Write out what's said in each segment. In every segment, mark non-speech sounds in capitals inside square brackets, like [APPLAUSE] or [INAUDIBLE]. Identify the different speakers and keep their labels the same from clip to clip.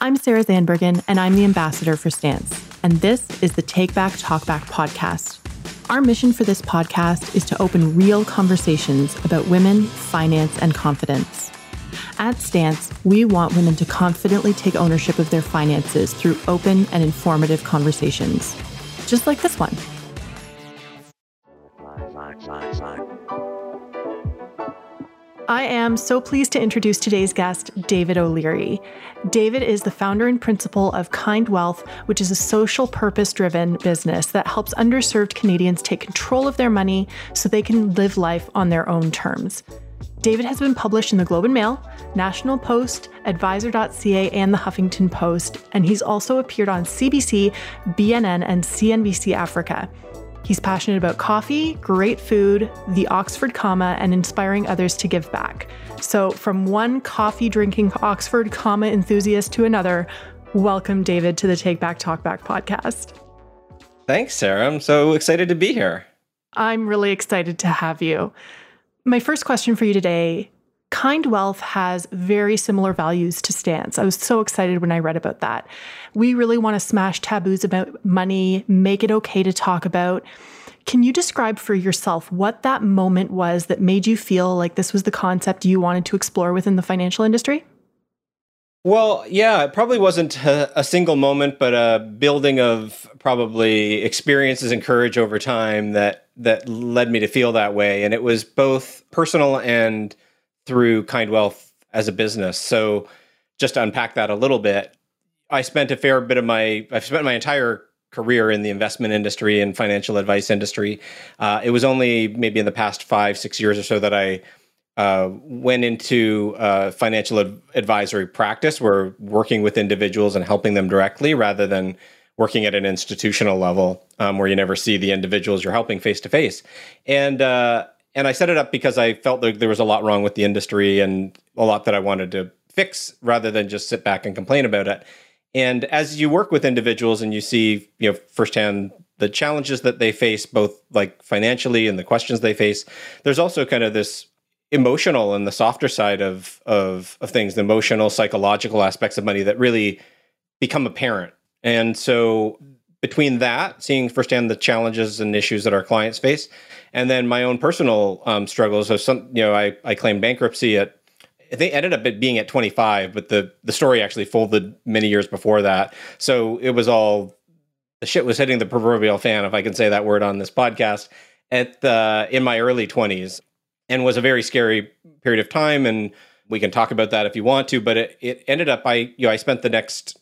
Speaker 1: I'm Sarah Zandbergen, and I'm the ambassador for Stance. And this is the Take Back Talk Back podcast. Our mission for this podcast is to open real conversations about women, finance, and confidence. At Stance, we want women to confidently take ownership of their finances through open and informative conversations, just like this one. Am so pleased to introduce today's guest, David O'Leary. David is the founder and principal of Kind Wealth, which is a social purpose driven business that helps underserved Canadians take control of their money so they can live life on their own terms. David has been published in the Globe and Mail, National Post, Advisor.ca, and the Huffington Post, and he's also appeared on CBC, BNN, and CNBC Africa. He's passionate about coffee, great food, the Oxford comma, and inspiring others to give back. So, from one coffee drinking Oxford comma enthusiast to another, welcome, David, to the Take Back Talk Back podcast.
Speaker 2: Thanks, Sarah. I'm so excited to be here.
Speaker 1: I'm really excited to have you. My first question for you today Kind Wealth has very similar values to Stance. I was so excited when I read about that. We really want to smash taboos about money, make it okay to talk about. Can you describe for yourself what that moment was that made you feel like this was the concept you wanted to explore within the financial industry?
Speaker 2: Well, yeah, it probably wasn't a, single moment, but a building of probably experiences and courage over time that that led me to feel that way. And it was both personal and through Kind Wealth as a business. So just to unpack that a little bit, I spent a fair bit of my I've spent my entire career in the investment industry and financial advice industry. Uh, it was only maybe in the past five six years or so that I uh, went into uh, financial ad- advisory practice, where working with individuals and helping them directly, rather than working at an institutional level um, where you never see the individuals you're helping face to face. And uh, and I set it up because I felt like there was a lot wrong with the industry and a lot that I wanted to fix rather than just sit back and complain about it. And as you work with individuals and you see, you know, firsthand the challenges that they face, both like financially and the questions they face, there's also kind of this emotional and the softer side of of of things, the emotional, psychological aspects of money that really become apparent. And so between that, seeing firsthand the challenges and issues that our clients face, and then my own personal um, struggles. So some, you know, I I claimed bankruptcy at. They ended up being at 25, but the the story actually folded many years before that. So it was all the shit was hitting the proverbial fan, if I can say that word on this podcast, at the in my early 20s, and was a very scary period of time. And we can talk about that if you want to. But it, it ended up I you know I spent the next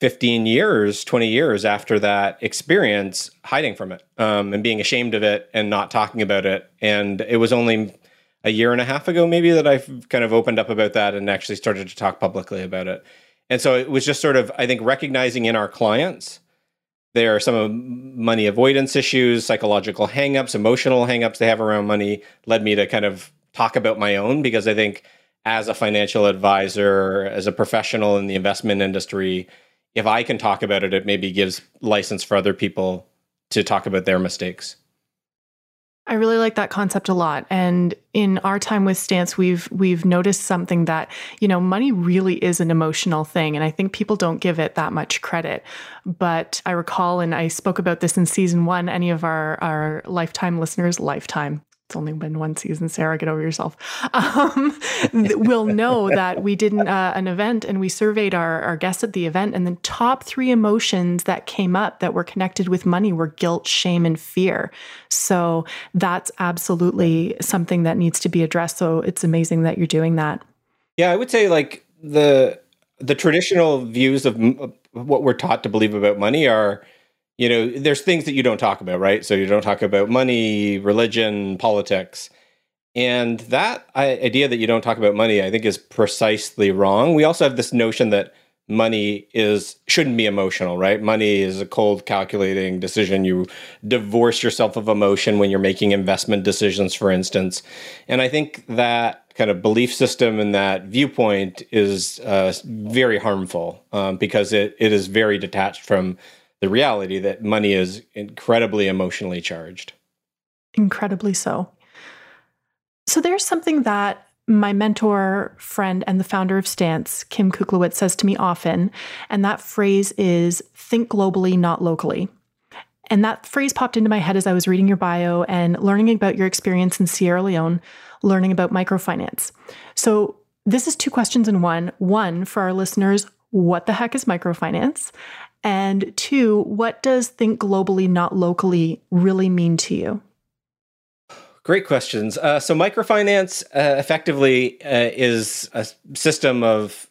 Speaker 2: 15 years, 20 years after that experience hiding from it um, and being ashamed of it and not talking about it. And it was only a year and a half ago, maybe, that I've kind of opened up about that and actually started to talk publicly about it. And so it was just sort of, I think, recognizing in our clients there are some money avoidance issues, psychological hangups, emotional hangups they have around money, led me to kind of talk about my own because I think as a financial advisor, as a professional in the investment industry, if I can talk about it, it maybe gives license for other people to talk about their mistakes.
Speaker 1: I really like that concept a lot. And in our time with Stance, we've we've noticed something that, you know, money really is an emotional thing. And I think people don't give it that much credit. But I recall, and I spoke about this in season one, any of our, our lifetime listeners, lifetime, it's only been one season, Sarah. Get over yourself. [LAUGHS] Um, we'll know that we did an, uh, an event and we surveyed our, our guests at the event, and the top three emotions that came up that were connected with money were guilt, shame, and fear. So that's absolutely something that needs to be addressed. So it's amazing that you're doing that.
Speaker 2: Yeah, I would say like the the traditional views of what we're taught to believe about money are you know, there's things that you don't talk about, right? So you don't talk about money, religion, politics. And that idea that you don't talk about money, I think, is precisely wrong. We also have this notion that money is shouldn't be emotional, right? Money is a cold calculating decision. You divorce yourself of emotion when you're making investment decisions, for instance. And I think that kind of belief system and that viewpoint is uh, very harmful um, because it, it is very detached from the reality that money is incredibly emotionally charged.
Speaker 1: Incredibly so. So there's something that my mentor, friend, and the founder of Stance, Kim Kuklowitz, says to me often, and that phrase is think globally, not locally. And that phrase popped into my head as I was reading your bio and learning about your experience in Sierra Leone, learning about microfinance. So, this is two questions in one. One, for our listeners, what the heck is microfinance? And two, what does think globally, not locally really mean to you?
Speaker 2: Great questions. Uh, so, microfinance uh, effectively uh, is a system of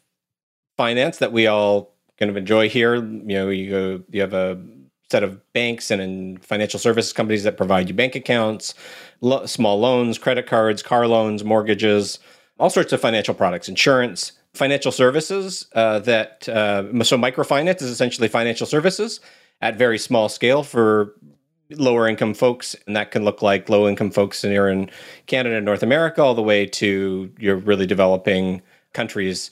Speaker 2: finance that we all kind of enjoy here. You know, you go, you have a set of banks and in financial services companies that provide you bank accounts, lo- small loans, credit cards, car loans, mortgages, all sorts of financial products, insurance, financial services. Uh, that uh, so microfinance is essentially financial services at very small scale for lower income folks, and that can look like low income folks in here in Canada and North America, all the way to your really developing countries.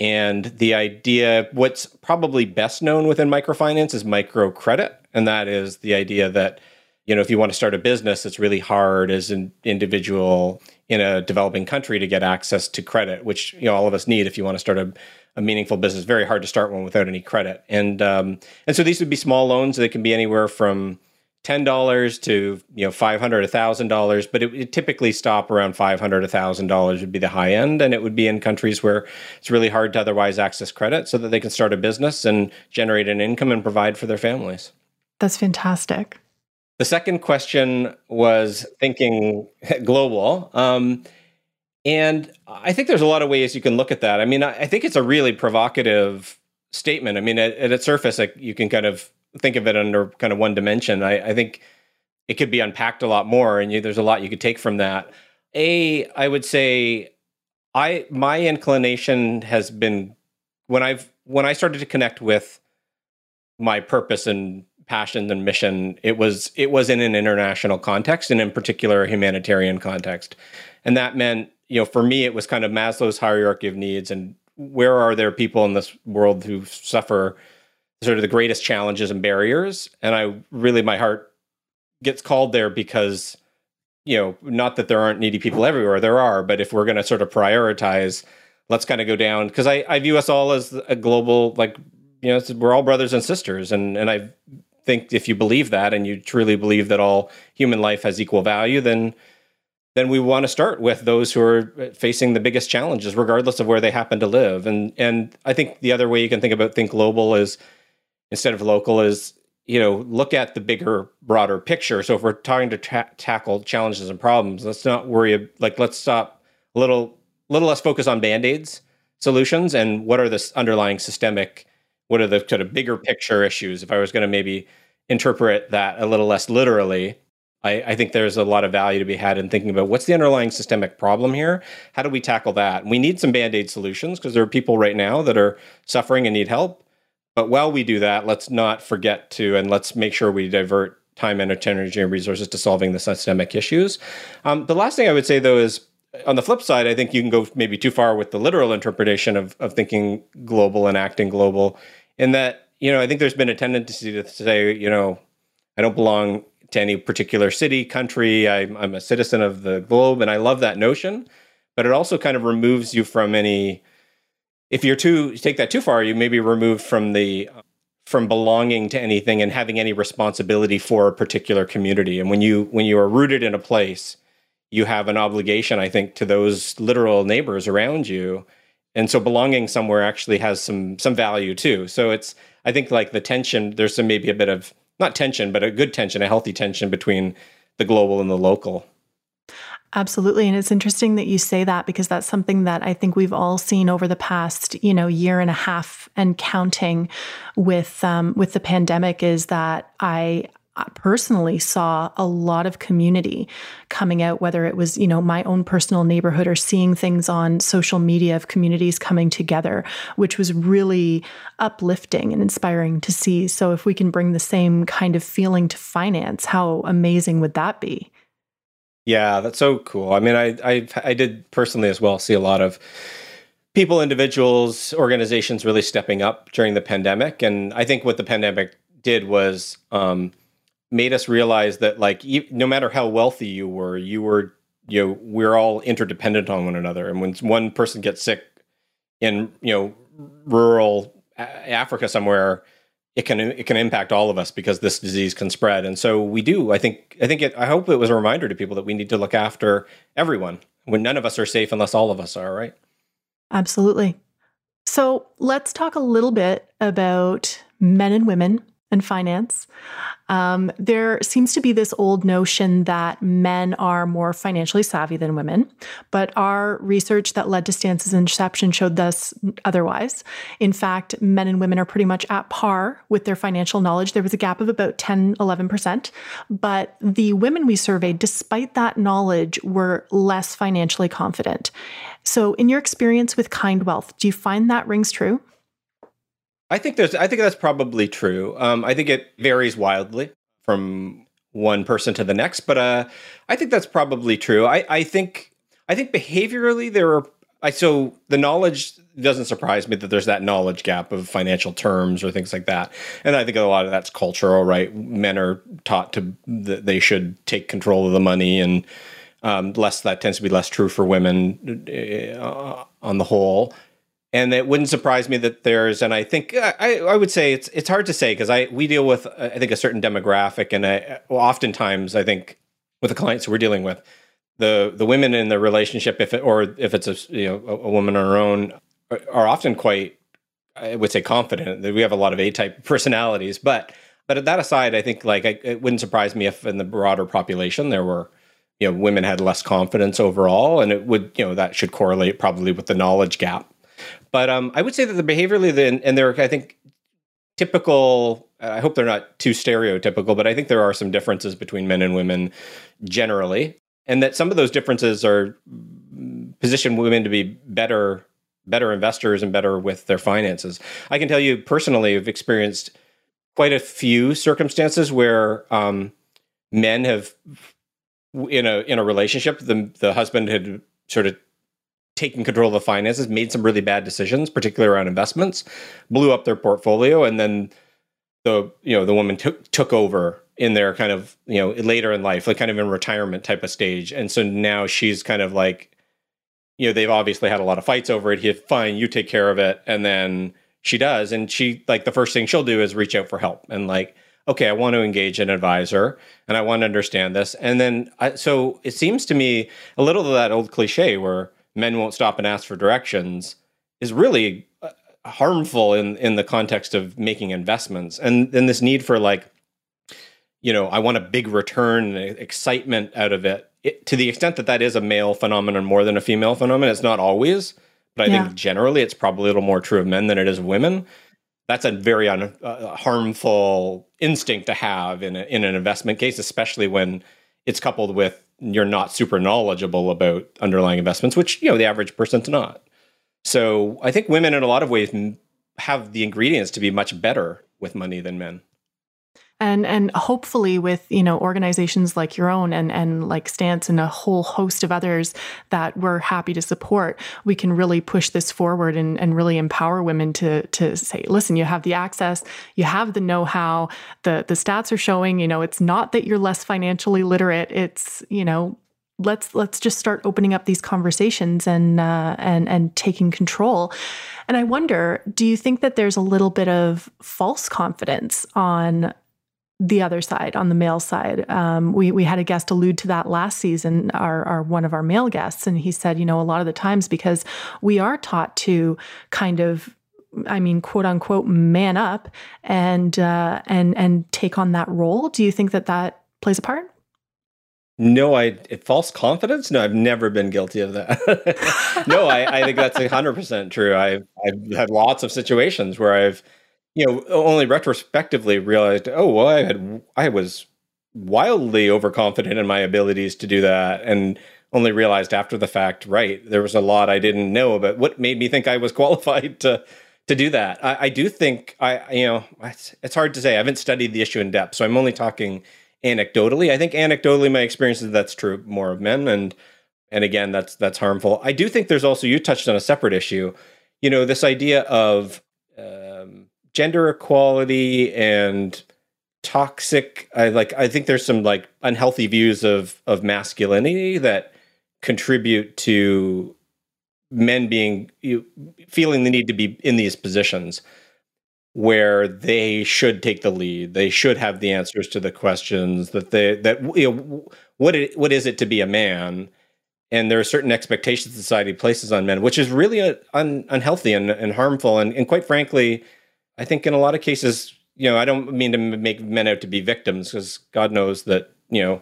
Speaker 2: And the idea, what's probably best known within microfinance is microcredit. And that is the idea that, you know, if you want to start a business, it's really hard as an individual in a developing country to get access to credit, which, you know, all of us need if you want to start a, a meaningful business. Very hard to start one without any credit. And, um, and so these would be small loans. They can be anywhere from, ten dollars to you know five hundred, a thousand dollars, but it would typically stop around five hundred, a thousand dollars would be the high end, and it would be in countries where it's really hard to otherwise access credit, so that they can start a business and generate an income and provide for their families.
Speaker 1: That's fantastic.
Speaker 2: The second question was thinking [LAUGHS] global. Um, and I think there's a lot of ways you can look at that. I mean, I, I think it's a really provocative statement. I mean, at, at its surface, like you can kind of think of it under kind of one dimension. I, I think it could be unpacked a lot more, and you, there's a lot you could take from that. A, I would say, I my inclination has been when I've when I started to connect with my purpose and passion and mission, it was it was in an international context, and in particular a humanitarian context, and that meant you know for me it was kind of Maslow's hierarchy of needs, and where are there people in this world who suffer sort of the greatest challenges and barriers. And I really, my heart gets called there because, you know, not that there aren't needy people everywhere, there are, but if we're going to sort of prioritize, let's kind of go down because I, I view us all as a global, like, you know, we're all brothers and sisters. And, and I think if you believe that and you truly believe that all human life has equal value, then then we want to start with those who are uh, facing the biggest challenges, regardless of where they happen to live. And and I think the other way you can think about think global is instead of local is you know look at the bigger broader picture so if we're trying to ta- tackle challenges and problems let's not worry like let's stop a little little less focus on band-aids solutions and what are the underlying systemic what are the sort of bigger picture issues? If i was going to maybe interpret that a little less literally I, I, think there's a lot of value to be had in thinking about what's the underlying systemic problem here? How do we tackle that? We need some band-aid solutions because there are people right now that are suffering and need help. But while we do that, let's not forget to, and let's make sure we divert time, and energy, and resources to solving the systemic issues. Um, the last thing I would say, though, is on the flip side, I think you can go maybe too far with the literal interpretation of, of thinking global and acting global, in that, you know, I think there's been a tendency to say, you know, I don't belong to any particular city, country. I'm, I'm a citizen of the globe, and I love that notion. But it also kind of removes you from any if you're too take that too far, you may be removed from the from belonging to anything and having any responsibility for a particular community. And when you when you are rooted in a place, you have an obligation, I think, to those literal neighbors around you. And so belonging somewhere actually has some some value too. So it's I think like the tension, there's some maybe a bit of not tension, but a good tension, a healthy tension between the global and the local.
Speaker 1: Absolutely. And it's interesting that you say that because that's something that I think we've all seen over the past, you know, year and a half and counting with um, with the pandemic is that I personally saw a lot of community coming out whether it was you know my own personal neighborhood or seeing things on social media of communities coming together which was really uplifting and inspiring to see. So if we can bring the same kind of feeling to finance how amazing would that be?
Speaker 2: Yeah, that's so cool. I mean, I, I I did personally as well see a lot of people, individuals, organizations really stepping up during the pandemic, and I think what the pandemic did was um, made us realize that like no matter how wealthy you were, you were you know we're all interdependent on one another. And when one person gets sick in you know rural Africa somewhere it can it can impact all of us because this disease can spread. And so we do i think i think it i hope it was a reminder to people that we need to look after everyone when none of us are safe unless all of us are right?
Speaker 1: Absolutely. So let's talk a little bit about men and women and finance. Um, there seems to be this old notion that men are more financially savvy than women, but our research that led to Stance's inception showed us otherwise. In fact, men and women are pretty much at par with their financial knowledge. There was a gap of about 10, 11%, but the women we surveyed, despite that knowledge, were less financially confident. So, in your experience with Kind Wealth, do you find that rings true?
Speaker 2: I think there's. I think that's probably true. Um, I think it varies wildly from one person to the next, but uh, I think that's probably true. I, I think. I think behaviorally there are. I so the knowledge doesn't surprise me that there's that knowledge gap of financial terms or things like that, and I think a lot of that's cultural. Right, men are taught to that they should take control of the money, and um, less that tends to be less true for women uh, on the whole and it wouldn't surprise me that there's and i think uh, i, I would say it's it's hard to say because i we deal with uh, i think a certain demographic and I, well, oftentimes i think with the clients we're dealing with the the women in the relationship if it, or if it's a you know a, a woman on her own are often quite i would say confident. That we have a lot of a type [LAUGHS] personalities but but that aside i think like I, it wouldn't surprise me if in the broader population there were you know women had less confidence overall and it would you know that should correlate probably with the knowledge gap but um, I would say that the behaviorally, the, and they're, I think, typical. I hope they're not too stereotypical, but I think there are some differences between men and women generally, and that some of those differences are position women to be better better investors and better with their finances. I can tell you personally, I've experienced quite a few circumstances where um, men have in a in a relationship the the husband had sort of taken control of the finances, made some really bad decisions, particularly around investments, blew up their portfolio, and then the you know the woman took took over in their kind of you know later in life, like kind of in retirement type of stage, and so now she's kind of like, you know, they've obviously had a lot of fights over it. He fine, you take care of it, and then she does, and she like the first thing she'll do is reach out for help and like okay, I want to engage an advisor and I want to understand this. And then, I, so it seems to me a little of that old cliche where men won't stop and ask for directions is really uh, harmful in in the context of making investments and then this need for like you know i want a big return excitement out of it. it to the extent that that is a male phenomenon more than a female phenomenon it's not always but i yeah. think generally it's probably a little more true of men than it is of women that's a very un, uh, harmful instinct to have in, a, in an investment case especially when it's coupled with you're not super knowledgeable about underlying investments, which you know the average person's not. So I think women, in a lot of ways, have the ingredients to be much better with money than men
Speaker 1: and and hopefully with you know organizations like your own and and like stance and a whole host of others that we're happy to support we can really push this forward and, and really empower women to to say listen you have the access you have the know-how the the stats are showing you know it's not that you're less financially literate it's you know let's let's just start opening up these conversations and uh, and and taking control. And I wonder, do you think that there's a little bit of false confidence on the other side, on the male side. Um, we we had a guest allude to that last season, our, our one of our male guests, and he said, you know, a lot of the times because we are taught to kind of I mean, quote unquote, man up and uh, and and take on that role. Do you think that that plays a part?
Speaker 2: No, I false confidence. No, I've never been guilty of that. [LAUGHS] no, I, I think that's hundred percent true. I've I've had lots of situations where I've you know, only retrospectively realized, oh, well, I had, I was wildly overconfident in my abilities to do that. And only realized after the fact, right, there was a lot I didn't know about what made me think I was [LAUGHS] qualified to, to do that. I, I do think I, you know, it's, it's hard to say. I haven't studied the issue in depth, so I'm only talking anecdotally. I think anecdotally, my experience is that's true more of men, and and again, that's that's harmful. I do think there's also you touched on a separate issue. You know, this idea of um, gender equality and toxic I like I think there's some like unhealthy views of of masculinity that contribute to men being you, feeling the need to be in these positions where they should take the lead they should have the answers to the questions that they that you know what it, what is it to be a man? And there are certain expectations society places on men which is really uh, un, unhealthy and, and harmful and, and quite frankly i think in a lot of cases you know i don't mean to make men out to be victims because god knows that you know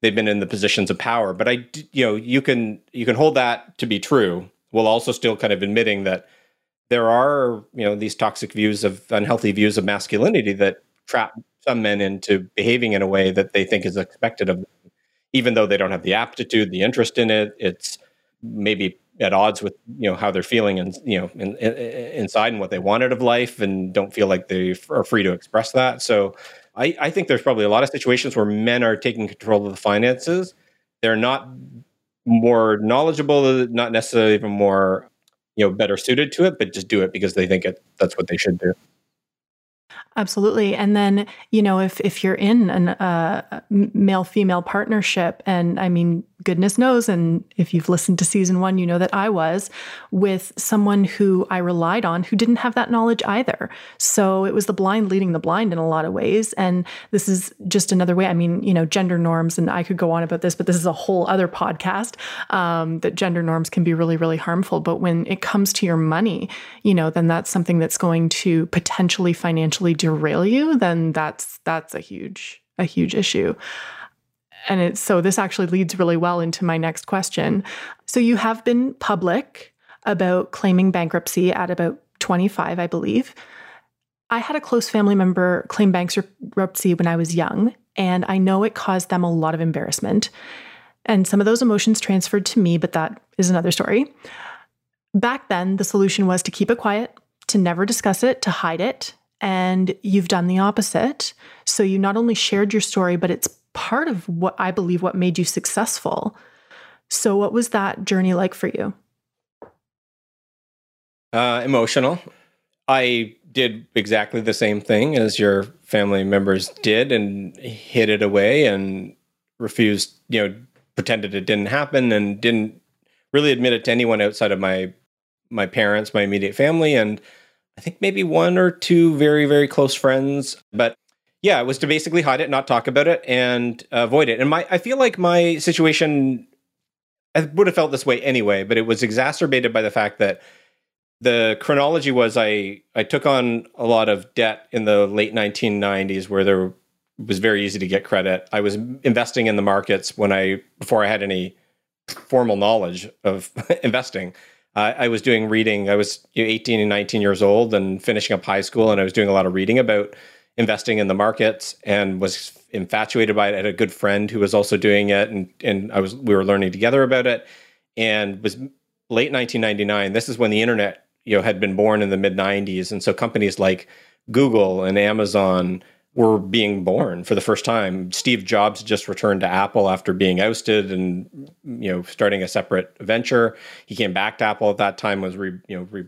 Speaker 2: they've been in the positions of power but i you know you can you can hold that to be true while also still kind of admitting that there are you know these toxic views of unhealthy views of masculinity that trap some men into behaving in a way that they think is expected of them even though they don't have the aptitude the interest in it. It's maybe at odds with you know how they're feeling and you know in, in, inside and what they wanted of life and don't feel like they are free to express that. So I, I think there's probably a lot of situations where men are taking control of the finances. They're not more knowledgeable not necessarily even more you know better suited to it but just do it because they think it that's what they should do.
Speaker 1: Absolutely. And then, you know, if if you're in a uh, male female partnership and I mean goodness knows and if you've listened to season 1 you know that I was with someone who I relied on who didn't have that knowledge either. So it was the blind leading the blind in a lot of ways and this is just another way I mean, you know, gender norms and I could go on about this but this is a whole other podcast um, that gender norms can be really really harmful but when it comes to your money, you know, then that's something that's going to potentially financially derail you, then that's that's a huge a huge issue. And it's so this actually leads really well into my next question. So you have been public about claiming bankruptcy at about 25, I believe. I had a close family member claim bankruptcy when I was young, and I know it caused them a lot of embarrassment. And some of those emotions transferred to me, but that is another story. Back then, the solution was to keep it quiet, to never discuss it, to hide it, and you've done the opposite. So you not only shared your story, but it's part of what I believe what made you successful. So, what was that journey like for you?
Speaker 2: Uh, emotional. I did exactly the same thing as your family members did and hid it away and refused, you know, pretended it didn't happen and didn't really admit it to anyone outside of my my parents, my immediate family and I think maybe one or two very, very close friends. But yeah, it was to basically hide it, not talk about it, and avoid it. And my, I feel like my situation, I would have felt this way anyway, but it was exacerbated by the fact that the chronology was I, I took on a lot of debt in the late 1990s where there was very easy to get credit. I was investing in the markets when I, before I had any formal knowledge of [LAUGHS] investing uh, I was doing reading. I was 18 and 19 years old and finishing up high school, and I was doing a lot of reading about investing in the markets and was infatuated by it. I had a good friend who was also doing it, and and I was we were learning together about it. And was late 1999. This is when the internet you know had been born in the mid 90s, and so companies like Google and Amazon were being born for the first time. Steve Jobs just returned to Apple after being ousted and you know starting a separate venture. He came back to Apple at that time was re, you know re,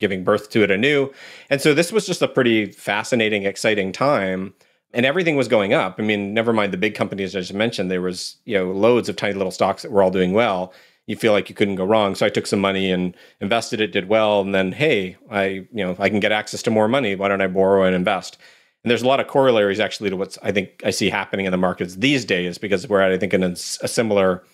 Speaker 2: giving birth to it anew. And so this was just a pretty fascinating exciting time and everything was going up. I mean, never mind the big companies I just mentioned, there was, you know, loads of tiny little stocks that were all doing well. You feel like you couldn't go wrong. So I took some money and invested it, did well, and then hey, I, you know, I can get access to more money. Why don't I borrow and invest? And there's a lot of corollaries actually to what's I think I see happening in the markets these days because we're at I think in a, a similar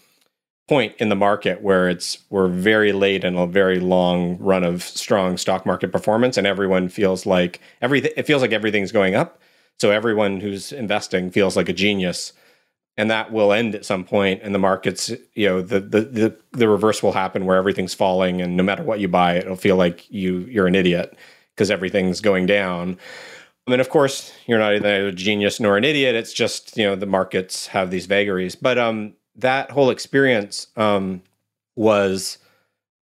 Speaker 2: point in the market where it's we're very late in a very long run of strong stock market performance and everyone feels like everything it feels like everything's going up so everyone who's investing feels like a genius and that will end at some point and the markets you know the, the the the reverse will happen where everything's falling and no matter what you buy it'll feel like you you're an idiot because everything's going down I mean, of course, you're not either a genius nor an idiot. It's just you know the markets have these vagaries. But um, that whole experience um, was,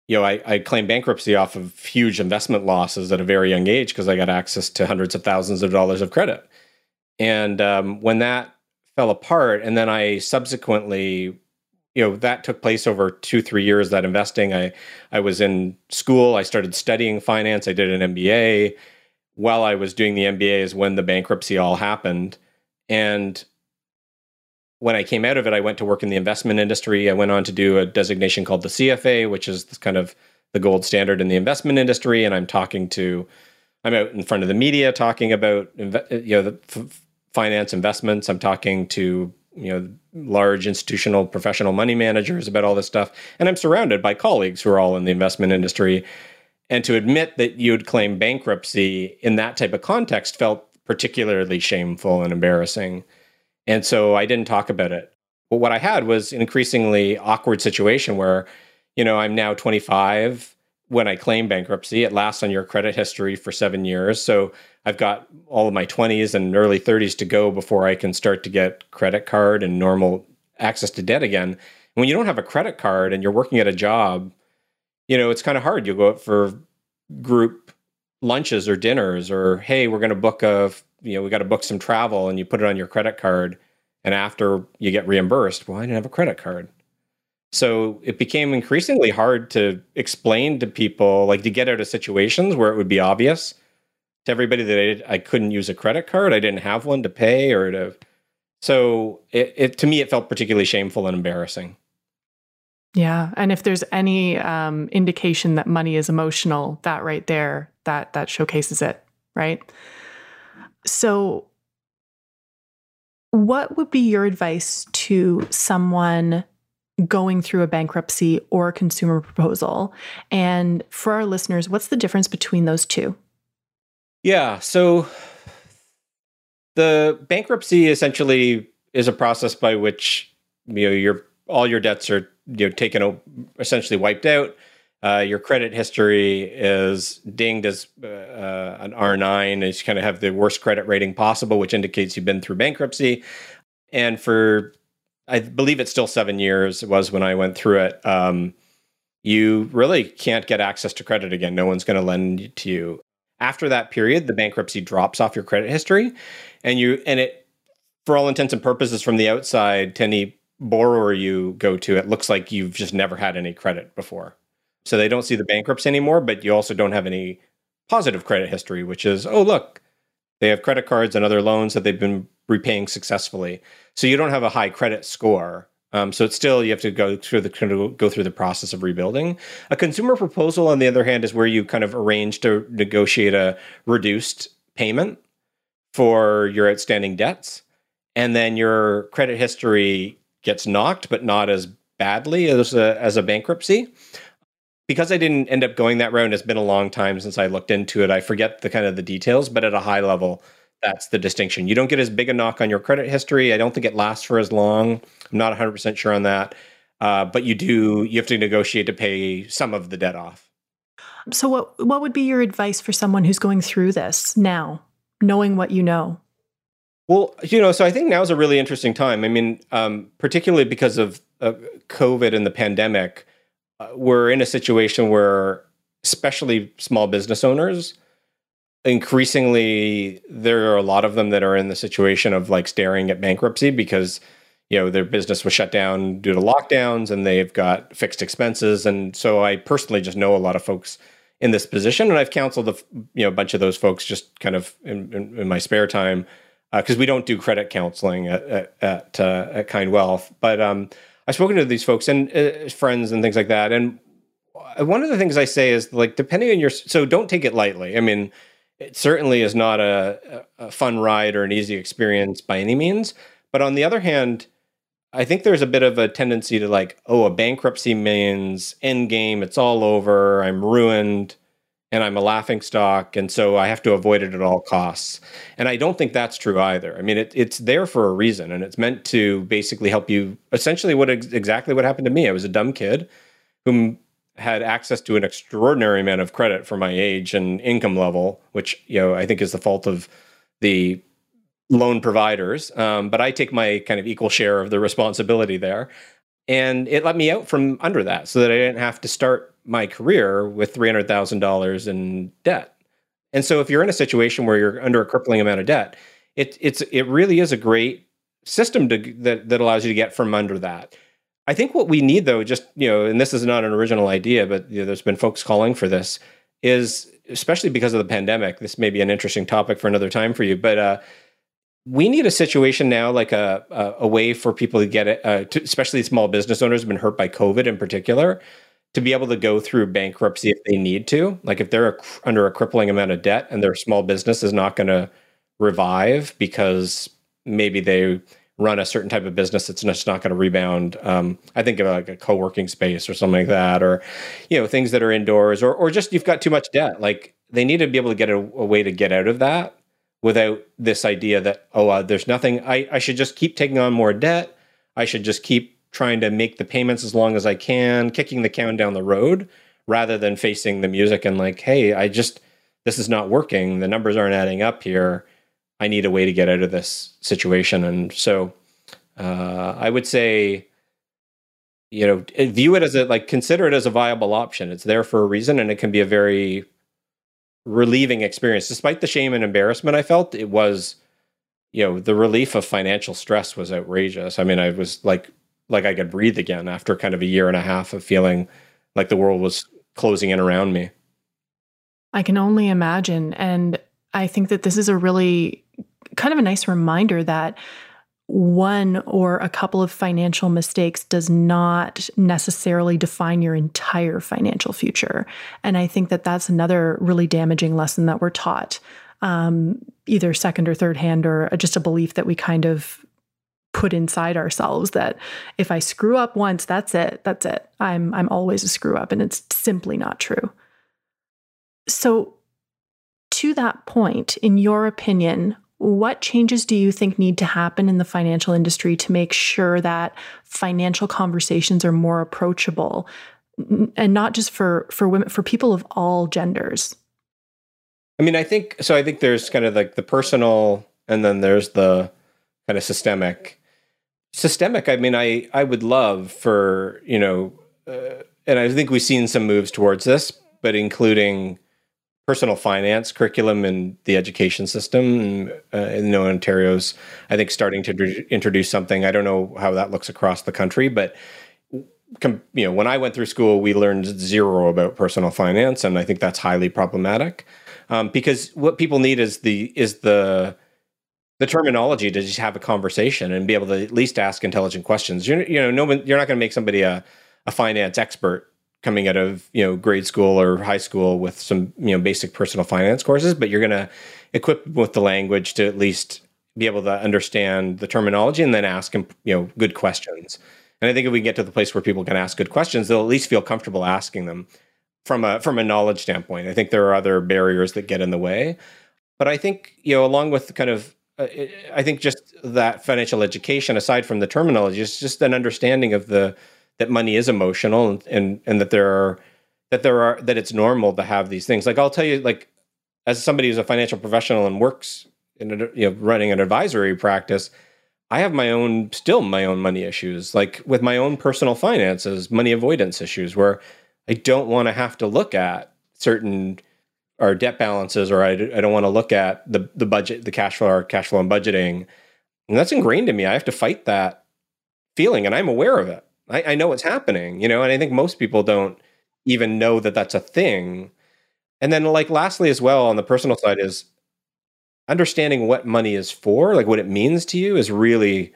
Speaker 2: you know, I, I claimed bankruptcy off of huge investment losses at a very young age because I got access to hundreds of thousands of dollars of credit. And um, when that fell apart, and then I subsequently you know that took place over two three years that investing i i was in school i started studying finance i did an mba while I was doing the MBA is when the bankruptcy all happened. And when I came out of it, I went to work in the investment industry. I went on to do a designation called the CFA, which is kind of the gold standard in the investment industry. And I'm talking to, I'm out in front of the media talking about, you know, the f- finance investments. I'm talking to, you know, large institutional professional money managers about all this stuff. And I'm surrounded by colleagues who are all in the investment industry. And to admit that you would claim bankruptcy in that type of context felt particularly shameful and embarrassing. And so I didn't talk about it. But what I had was an increasingly awkward situation where, you know, I'm now 25 when I claim bankruptcy. It lasts on your credit history for seven years. So I've got all of my 20s and early 30s to go before I can start to get credit card and normal access to debt again. When you don't have a credit card and you're working at a job, you know, it's kind of hard. You'll go out for group lunches or dinners or hey, we're going to book a you know, we got to book some travel and you put it on your credit card. And after you get reimbursed, well, I didn't have a credit card. So it became increasingly hard to explain to people, like to get out of situations where it would be obvious to everybody that I, I couldn't use a credit card. I didn't have one to pay or to. So it, it to me, it felt particularly shameful and embarrassing.
Speaker 1: Yeah, and if there's any um, indication that money is emotional, that right there, that that showcases it, right? So, what would be your advice to someone going through a bankruptcy or a consumer proposal? And for our listeners, what's the difference between those two?
Speaker 2: Yeah. So, the bankruptcy essentially is a process by which you know your all your debts are you know taken essentially wiped out uh, your credit history is dinged as uh, an R9, as you kind of have the worst credit rating possible, which indicates you've been through bankruptcy. And for, I believe it's still seven years, it was when I went through it. Um, you really can't get access to credit again. No one's going to lend to you. After that period, the bankruptcy drops off your credit history, and you and it, for all intents and purposes, from the outside, to any borrower you go to, it looks like you've just never had any credit before. So they don't see the bankruptcy anymore, but you also don't have any positive credit history, which is, oh, look, they have credit cards and other loans that they've been repaying successfully. So you don't have a high credit score. Um, so it's still you have to go through the go through the process of rebuilding. A consumer proposal, on the other hand, is where you kind of arrange to negotiate a reduced payment for your outstanding debts, and then your credit history gets knocked, but not as badly as a, as a bankruptcy because I didn't end up going that route, it's been a long time since I looked into it. I forget the kind of the details, but at a high level, that's the distinction. You don't get as big a knock on your credit history. I don't think it lasts for as long. I'm not 100% sure on that. Uh, but you do, you have to negotiate to pay some of the debt off.
Speaker 1: So, what, what would be your advice for someone who's going through this now, knowing what you know?
Speaker 2: Well, you know, so I think now is a really interesting time. I mean, um, particularly because of uh, COVID and the pandemic we're in a situation where, especially small business owners, increasingly there are a lot of them that are in the situation of like staring at bankruptcy because you know their business was shut down due to lockdowns and they've got fixed expenses. And so i personally just know a lot of folks in this position and i've counseled a you know a bunch of those folks just kind of in, in, in my spare time because uh, we don't do credit counseling at at, at, uh, at kind wealth but um, I've spoken to these folks and uh, friends and things like that, and one of the things I say is like depending on your so don't take it lightly. I mean, it certainly is not a, a fun ride or an easy experience by any means. But on the other hand, I think there's a bit of a tendency to like, oh, a bankruptcy means end game, it's all over, I'm ruined and I'm a laughing stock, and so I have to avoid it at all costs. And I don't think that's true either. I mean, it, it's there for a reason, and it's meant to basically help you. Essentially, what ex- exactly what happened to me? I was a dumb kid who had access to an extraordinary amount of credit for my age and income level, which you know I think is the fault of the loan providers. Um, but I take my kind of equal share of the responsibility there, and it let me out from under that, so that I didn't have to start my career with $300,000 in debt. And so if you're in a situation where you're under a crippling amount of debt, it, it's it really is a great system to, that that allows you to get from under that. I think what we need though, just you know, and this is not an original idea, but you know, there's been folks calling for this, is especially because of the pandemic. This may be an interesting topic for another time for you, but uh, we need a situation now, like a a, a way for people to get it, uh, to, especially small business owners have been hurt by COVID in particular, to be able to go through bankruptcy if they need to. Like if they're a, under a crippling amount of debt and their small business is not going to revive because maybe they run a certain type of business that's just not going to rebound. Um, I think of like a co-working space or something like that, or you know things that are indoors, or or just you've got too much debt. Like they need to be able to get a, a way to get out of that without this idea that oh uh, there's nothing. I I should just keep taking on more debt. I should just keep trying to make the payments as long as I can, kicking the can down the road, rather than facing the music and like, hey, I just this is not working. The numbers aren't adding up here I need a way to get out of this situation. And so uh, I would say, you know, view it as a like consider it as a viable option. It's there for a reason, and it can be a very relieving experience. Despite the shame and embarrassment I felt, it was, you know, the relief of financial stress was outrageous. I mean, I was like like I could breathe again after kind of a year and a half of feeling like the world was closing in around me.
Speaker 1: I can only imagine. And I think that this is a really kind of a nice reminder that one or a couple of financial mistakes does not necessarily define your entire financial future. And I think that that's another really damaging lesson that we're taught, um, either second or third hand, or just a belief that we kind of put inside ourselves that if I screw up once, that's it. That's it. I'm I'm always a screw up, and it's simply not true. So, to that point, in your opinion, what changes do you think need to happen in the financial industry to make sure that financial conversations are more approachable and not just for for women for people of all genders?
Speaker 2: I mean, I think so I think there's kind of like the personal and then there's the kind of systemic. Systemic, I mean, I I would love for, you know, uh, and I think we've seen some moves towards this, but including personal finance curriculum in the education system. Uh, you know, Ontario's, I think, starting to d- introduce something. I don't know how that looks across the country, but com- you know, when I went through school, we learned zero about personal finance, and I think that's highly problematic um, because what people need is the is the the terminology to just have a conversation and be able to at least ask intelligent questions. You're, you know, no one, you're not going to make somebody a, a finance expert coming out of you know grade school or high school with some you know basic personal finance courses, but you're going to equip them with the language to at least be able to understand the terminology and then ask you know good questions. And I think if we get to the place where people can ask good questions, they'll at least feel comfortable asking them from a from a knowledge standpoint. I think there are other barriers that get in the way, but I think you know along with kind of Uh, I think just that financial education, aside from the terminology, is just an understanding of the that money is emotional and, and and that there are that there are that it's normal to have these things. Like I'll tell you, like as somebody who's a financial professional and works in a, you know running an advisory practice, I have my own still my own money issues, like with my own personal finances, money avoidance issues, where I don't want to have to look at certain our debt balances, or I, I don't want to look at the the budget, the cash flow, or cash flow and budgeting, and that's ingrained in me. I have to fight that feeling, and I'm aware of it. I, I know what's happening, you know, and I think most people don't even know that that's a thing. And then, like, lastly, as well, on the personal side, is understanding what money is for, like what it means to you, is really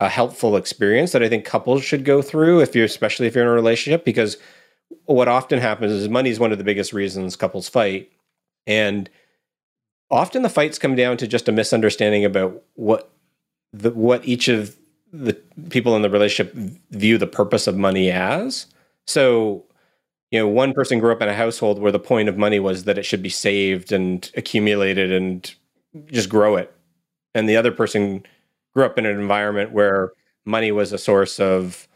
Speaker 2: a helpful experience that I think couples should go through if you're, especially if you're in a relationship, because what often happens is money is one of the biggest reasons couples fight. And often the fights come down to just a misunderstanding about what the what each of the people in the relationship view the purpose of money as. So, you know, one person grew up in a household where the point of money was that it should be saved and accumulated and just grow it. And the other person grew up in an environment where money was a source of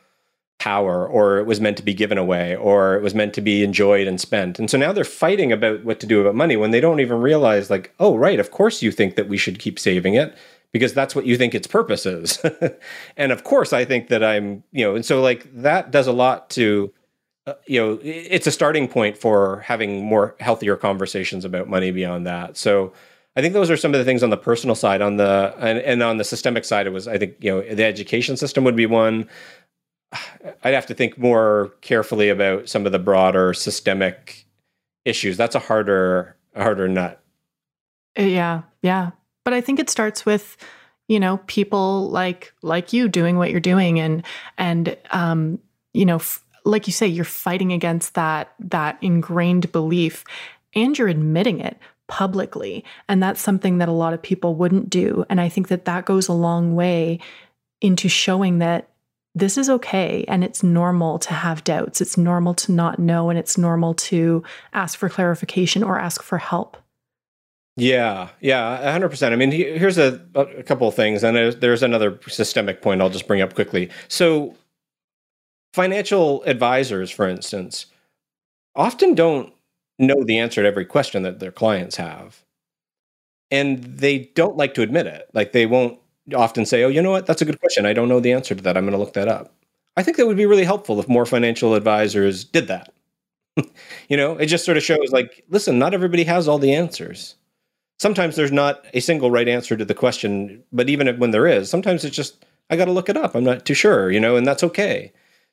Speaker 2: power or it was meant to be given away or it was meant to be enjoyed and spent. And so now they're fighting about what to do about money when they don't even realize like, oh right, of course you think that we should keep saving it because that's what you think its purpose is. [LAUGHS] and of course, I think that I'm, you know, and so like that does a lot to, uh, you know, it's a starting point for having more healthier conversations about money beyond that. So I think those are some of the things on the personal side. On the and, and on the systemic side, it was I think you know the education system would be one. I'd have to think more carefully about some of the broader systemic issues. That's a harder a harder nut.
Speaker 1: Uh, yeah, yeah. but I think it starts with you know people like like you doing what you're doing and and um you know f- like you say you're fighting against that that ingrained belief and you're admitting it publicly and that's something that a lot of people wouldn't do and i think that that goes a long way into showing that this is okay and it's normal to have doubts it's normal to not know and it's normal to ask for clarification or ask for help
Speaker 2: yeah, yeah, 100%. I mean, here's a, a couple of things, and there's, there's another systemic point I'll just bring up quickly. So, financial advisors, for instance, often don't know the answer to every question that their clients have. And they don't like to admit it. Like, they won't often say, Oh, you know what? That's a good question. I don't know the answer to that. I'm going to look that up. I think that would be really helpful if more financial advisors did that. [LAUGHS] you know, it just sort of shows like, listen, not everybody has all the answers sometimes there's not a single right answer to the question, but even when there is, sometimes it's just I got to look it up. I'm not too sure, you know, and that's okay.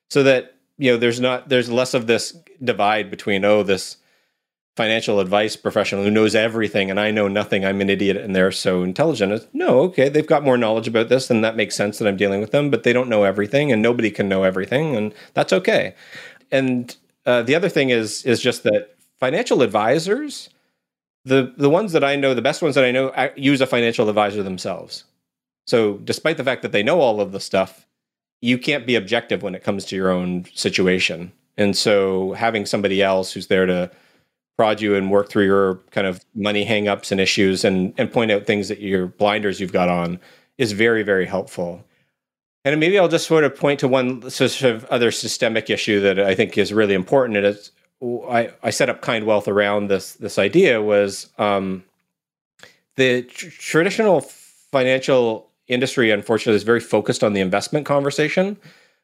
Speaker 2: So that you know, there's not there's less of this divide between oh this financial advice professional who knows everything and I know nothing. I'm an idiot and they're so intelligent. no, okay, they've got more knowledge about this and that makes sense that I'm dealing with them, but they don't know everything and nobody can know everything and that's okay. And uh, the other thing is is just that financial advisors the the ones that I know, the best ones that I know, use a financial advisor themselves. So, despite the fact that they know all of the stuff, you can't be objective when it comes to your own situation. And so, having somebody else who's there to prod you and work through your kind of money hangups and issues and and point out things that your blinders you've got on is very very helpful. And maybe I'll just sort of point to one sort of other systemic issue that I think is really important. And it's I, I set up kind wealth around this this idea was um, the tr- traditional financial industry unfortunately is very focused on the investment conversation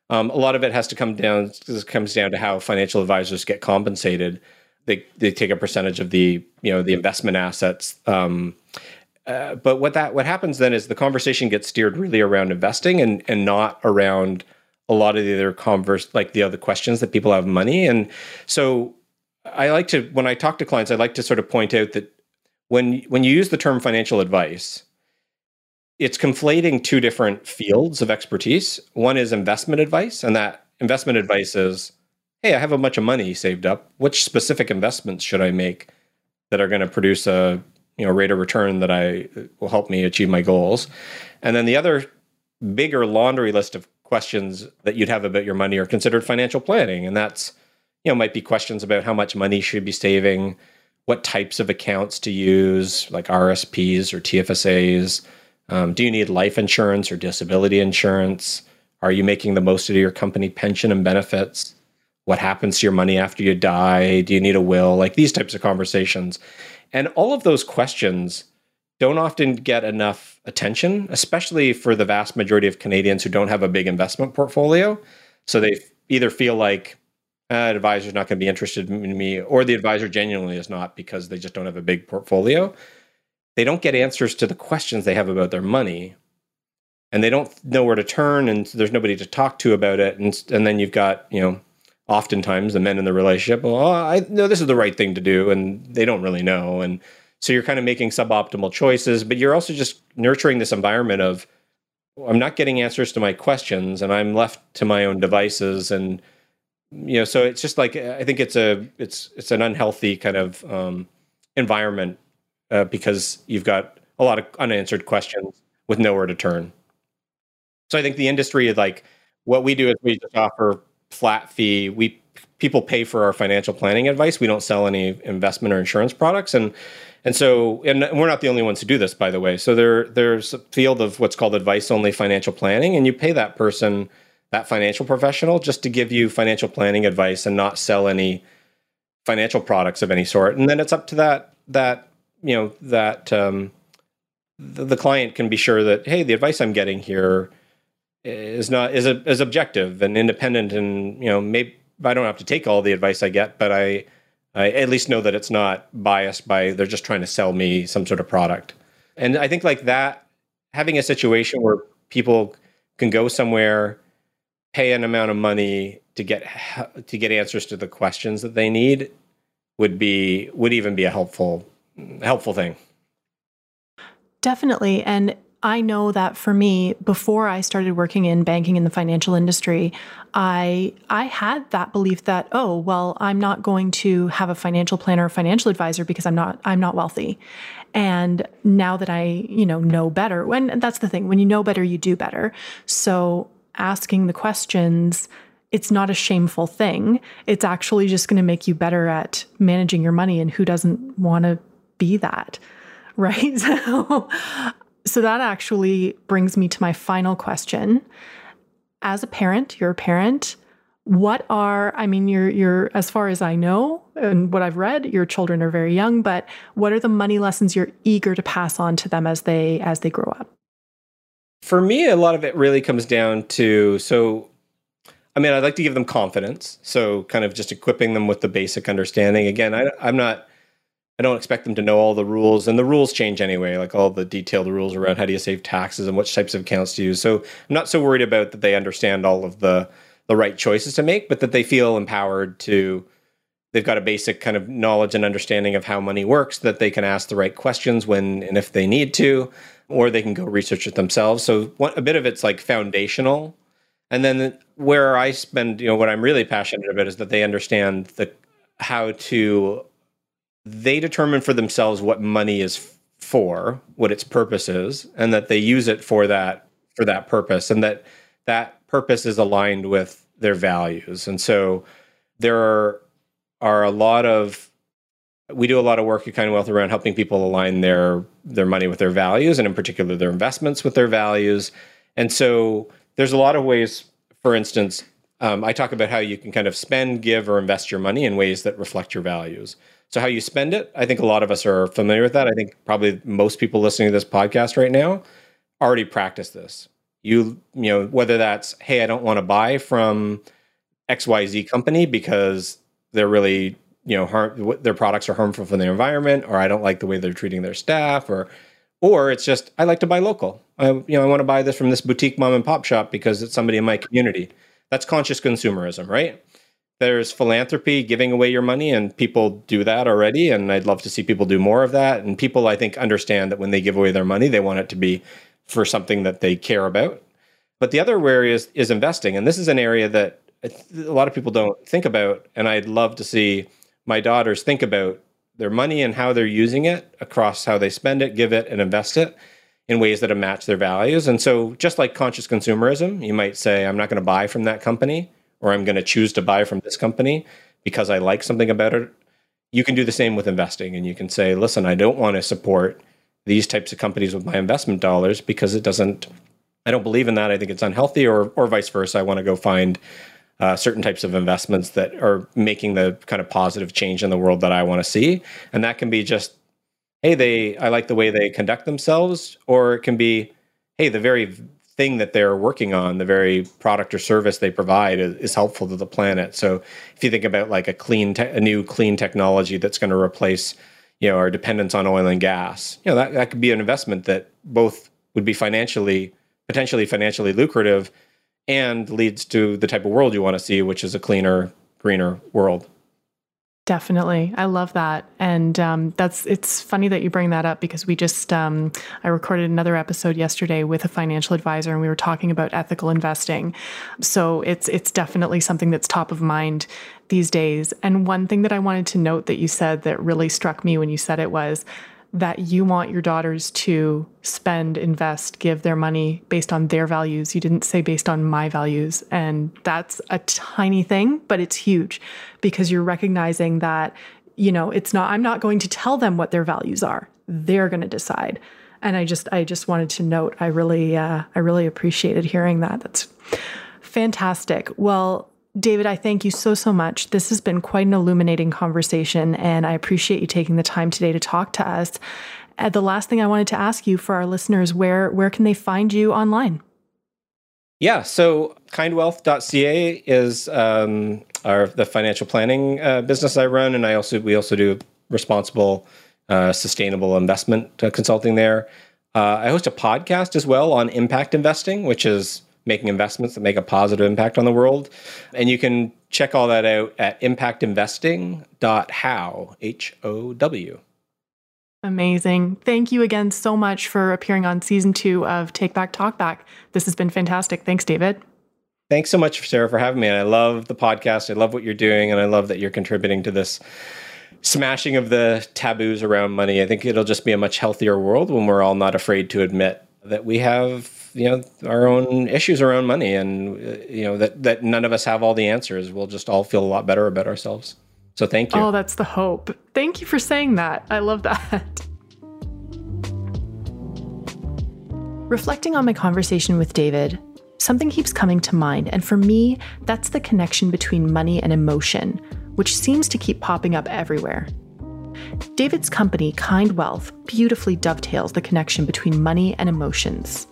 Speaker 2: um, a lot of it has to come down comes down to how financial advisors get compensated they they take a percentage of the you know the investment assets. Um, uh, but what that what happens then is the conversation gets steered really around investing and and not around a lot of the other converse like the other questions that people have money. And so i like to when i talk to clients i like to sort of point out that when when you use the term financial advice it's conflating two different fields of expertise. One is investment advice and that investment advice is hey i have a bunch of money saved up which specific investments should i make that are going to produce a you know rate of return that i will help me achieve my goals and then the other bigger laundry list of questions that you'd have about your money are considered financial planning. And that's, you know, might be questions about how much money should be saving, what types of accounts to use, like RSPs or TFSAs. Um, do you need life insurance or disability insurance? Are you making the most of your company pension and benefits? What happens to your money after you die? Do you need a will? Like these types of conversations. And all of those questions don't often get enough attention, especially for the vast majority of Canadians who don't have a big investment portfolio. So they either feel like uh, advisor's not going to be interested in me, or the advisor genuinely is not because they just don't have a big portfolio. They don't get answers to the questions they have about their money, and they don't know where to turn, and there's nobody to talk to about it. And and then you've got you know, oftentimes the men in the relationship. oh, I know this is the right thing to do, and they don't really know, and so you're kind of making suboptimal choices, but you're also just nurturing this environment of I'm not getting answers to my questions and I'm left to my own devices and you know so it's just like I think it's a it's it's an unhealthy kind of um, environment uh, because you've got a lot of unanswered questions with nowhere to turn. So I think the industry is like what we do is we just offer flat fee. We people pay for our financial planning advice. We don't sell any investment or insurance products and and so, and we're not the only ones who do this, by the way. So there, there's a field of what's called advice-only financial planning, and you pay that person, that financial professional, just to give you financial planning advice and not sell any financial products of any sort. And then it's up to that that you know that um, the, the client can be sure that hey, the advice I'm getting here is not is a, is objective and independent, and you know maybe I don't have to take all the advice I get, but I I at least know that it's not biased by they're just trying to sell me some sort of product. And I think like that, having a situation where people can go somewhere, pay an amount of money to get to get answers to the questions that they need, would be would even be a helpful helpful thing.
Speaker 1: Definitely. And I know that for me, before I started working in banking in the financial industry, I I had that belief that oh well I'm not going to have a financial planner or financial advisor because I'm not I'm not wealthy. And now that I you know know better, when that's the thing when you know better you do better. So asking the questions it's not a shameful thing. It's actually just going to make you better at managing your money and who doesn't want to be that [LAUGHS] right? So so that actually brings me to my final question. As a parent, you're a parent. What are, I mean, you're, you're, as far as I know and what I've read, your children are very young, but what are the money lessons you're eager to pass on to them as they, as they grow up?
Speaker 2: For me, a lot of it really comes down to, so I mean, I'd like to give them confidence. So, kind of just equipping them with the basic understanding. Again, I, am not I don't expect them to know all the rules, and the rules change anyway, like all the detailed rules around how do you save taxes and which types of accounts to use. So I'm not so worried about that they understand all of the the right choices to make, but that they feel empowered to. They've got a basic kind of knowledge and understanding of how money works, that they can ask the right questions when and if they need to, or they can go research it themselves. So a bit of it's like foundational, and then where I spend, you know, what I'm really passionate about is that they understand the how to they determine for themselves what money is for, what its purpose is, and that they use it for that for that purpose, and that that purpose is aligned with their values. And so there are, are a lot of we do a lot of work at Kind of Wealth around helping people align their their money with their values, and in particular their investments with their values. And so there's a lot of ways. For instance, um, I talk about how you can kind of spend, give, or invest your money in ways that reflect your values. So how you spend it, I think a lot of us are familiar with that. I think probably most people listening to this podcast right now already practice this. You you know whether that's hey, I don't want to buy from XYZ company because they're really you know harm their products are harmful for the environment or I don't like the way they're treating their staff or or it's just I like to buy local. I you know I want to buy this from this boutique mom and pop shop because it's somebody in my community. That's conscious consumerism, right? There's philanthropy, giving away your money, and people do that already. And I'd love to see people do more of that. And people, I think, understand that when they give away their money, they want it to be for something that they care about. But the other area is, is investing. And this is an area that a lot of people don't think about. And I'd love to see my daughters think about their money and how they're using it across how they spend it, give it, and invest it in ways that match their values. And so, just like conscious consumerism, you might say, I'm not going to buy from that company or I'm going to choose to buy from this company because I like something about it. You can do the same with investing and you can say, listen, I don't want to support these types of companies with my investment dollars because it doesn't, I don't believe in that. I think it's unhealthy, or, or vice versa. I want to go find uh, certain types of investments that are making the kind of positive change in the world that I want to see. And that can be just, hey, they, I like the way they conduct themselves, or it can be, hey, the very thing that they're working on, the very product or service they provide is, is helpful to the planet. So if you think about like a clean, te- a new clean technology that's going to replace, you know, our dependence on oil and gas, you know, that, that could be an investment that both would be financially, potentially financially lucrative and leads to the type of world you want to see, which is a cleaner, greener world.
Speaker 1: Definitely. I love that. And um, that's, it's funny that you bring that up because we just, um, I recorded another episode yesterday with a financial advisor and we were talking about ethical investing. So it's, it's definitely something that's top of mind these days. And one thing that I wanted to note that you said that really struck me when you said it was that you want your daughters to spend, invest, give their money based on their values. You didn't say based on my values. And that's a tiny thing, but it's huge because you're recognizing that, you know, it's not, I'm not going to tell them what their values are. They're going to decide. And I just, I just wanted to note, I really, uh, I really appreciated hearing that. That's fantastic. Well, David, I thank you so, so much. This has been quite an illuminating conversation, and I appreciate you taking the time today to talk to us. Uh, the last thing I wanted to ask you for our listeners, where where can they find you online?
Speaker 2: Yeah, so kindwealth.ca is um, our the financial planning uh, business I run, and I also we also do responsible, uh, sustainable investment uh, consulting there. Uh, I host a podcast as well on impact investing, which is making investments that make a positive impact on the world. And you can check all that out at impactinvesting.how, H O W.
Speaker 1: Amazing. Thank you again so much for appearing on season two of Take Back Talk Back. This has been fantastic. Thanks, David.
Speaker 2: Thanks so much, Sarah, for having me. And I love the podcast. I love what you're doing, and I love that you're contributing to this smashing of the taboos around money. I think it'll just be a much healthier world when we're all not afraid to admit that we have, you know, our own issues around money, and you know that that none of us have all the answers. We'll just all feel a lot better about ourselves. So thank you.
Speaker 1: Oh, that's the hope. Thank you for saying that. I love that. [LAUGHS] Reflecting on my conversation with David, something keeps coming to mind, and for me, that's the connection between money and emotion, which seems to keep popping up everywhere. David's company, Kind Wealth, beautifully dovetails the connection between money and emotions.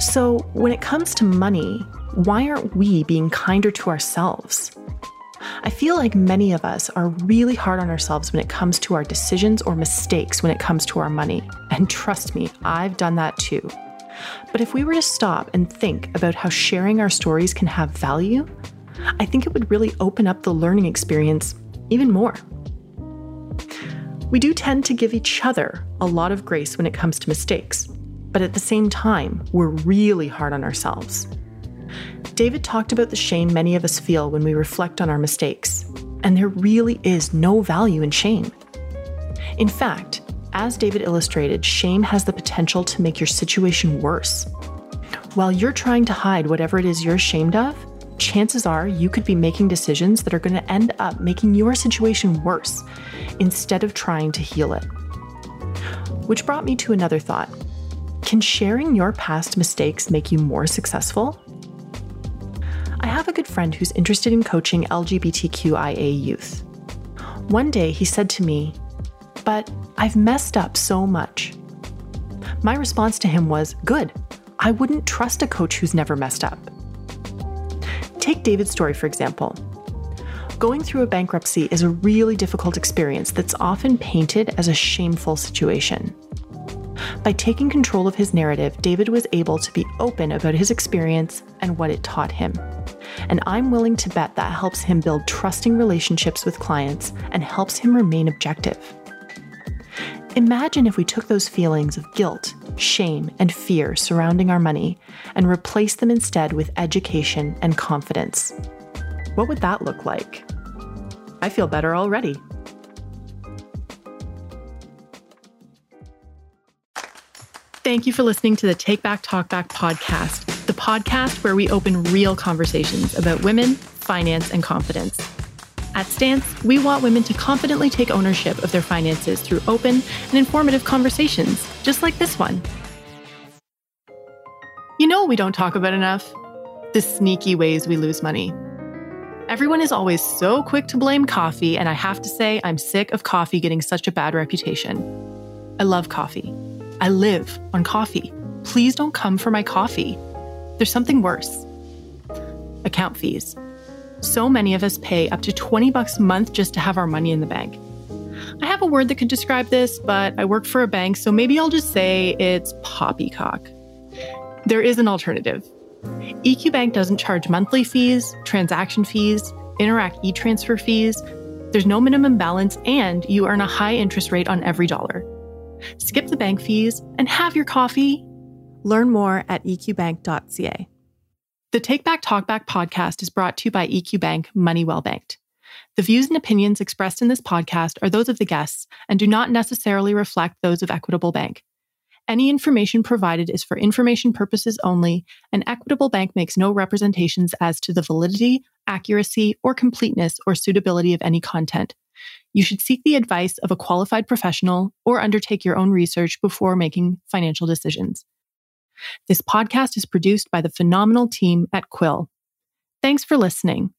Speaker 1: So, when it comes to money, why aren't we being kinder to ourselves? I feel like many of us are really hard on ourselves when it comes to our decisions or mistakes when it comes to our money. And trust me, I've done that too. But if we were to stop and think about how sharing our stories can have value, I think it would really open up the learning experience even more. We do tend to give each other a lot of grace when it comes to mistakes, but at the same time, we're really hard on ourselves. David talked about the shame many of us feel when we reflect on our mistakes, and there really is no value in shame. In fact, as David illustrated, shame has the potential to make your situation worse. While you're trying to hide whatever it is you're ashamed of, chances are you could be making decisions that are going to end up making your situation worse instead of trying to heal it. Which brought me to another thought Can sharing your past mistakes make you more successful? I have a good friend who's interested in coaching LGBTQIA youth. One day he said to me, But I've messed up so much. My response to him was, Good. I wouldn't trust a coach who's never messed up. Take David's story, for example. Going through a bankruptcy is a really difficult experience that's often painted as a shameful situation. By taking control of his narrative, David was able to be open about his experience and what it taught him. And I'm willing to bet that helps him build trusting relationships with clients and helps him remain objective. Imagine if we took those feelings of guilt, shame, and fear surrounding our money and replaced them instead with education and confidence. What would that look like? I feel better already. Thank you for listening to the Take Back Talk Back podcast, the podcast where we open real conversations about women, finance, and confidence. At Stance, we want women to confidently take ownership of their finances through open and informative conversations, just like this one. You know we don't talk about enough? The sneaky ways we lose money. Everyone is always so quick to blame coffee, and I have to say, I'm sick of coffee getting such a bad reputation. I love coffee. I live on coffee. Please don't come for my coffee. There's something worse account fees. So many of us pay up to 20 bucks a month just to have our money in the bank. I have a word that could describe this, but I work for a bank, so maybe I'll just say it's poppycock. There is an alternative. EQ Bank doesn't charge monthly fees, transaction fees, Interac e transfer fees. There's no minimum balance, and you earn a high interest rate on every dollar. Skip the bank fees and have your coffee. Learn more at eqbank.ca. The Take Back Talk Back podcast is brought to you by EQ Bank Money Well Banked. The views and opinions expressed in this podcast are those of the guests and do not necessarily reflect those of Equitable Bank. Any information provided is for information purposes only, and Equitable Bank makes no representations as to the validity, accuracy, or completeness or suitability of any content. You should seek the advice of a qualified professional or undertake your own research before making financial decisions. This podcast is produced by the phenomenal team at Quill. Thanks for listening.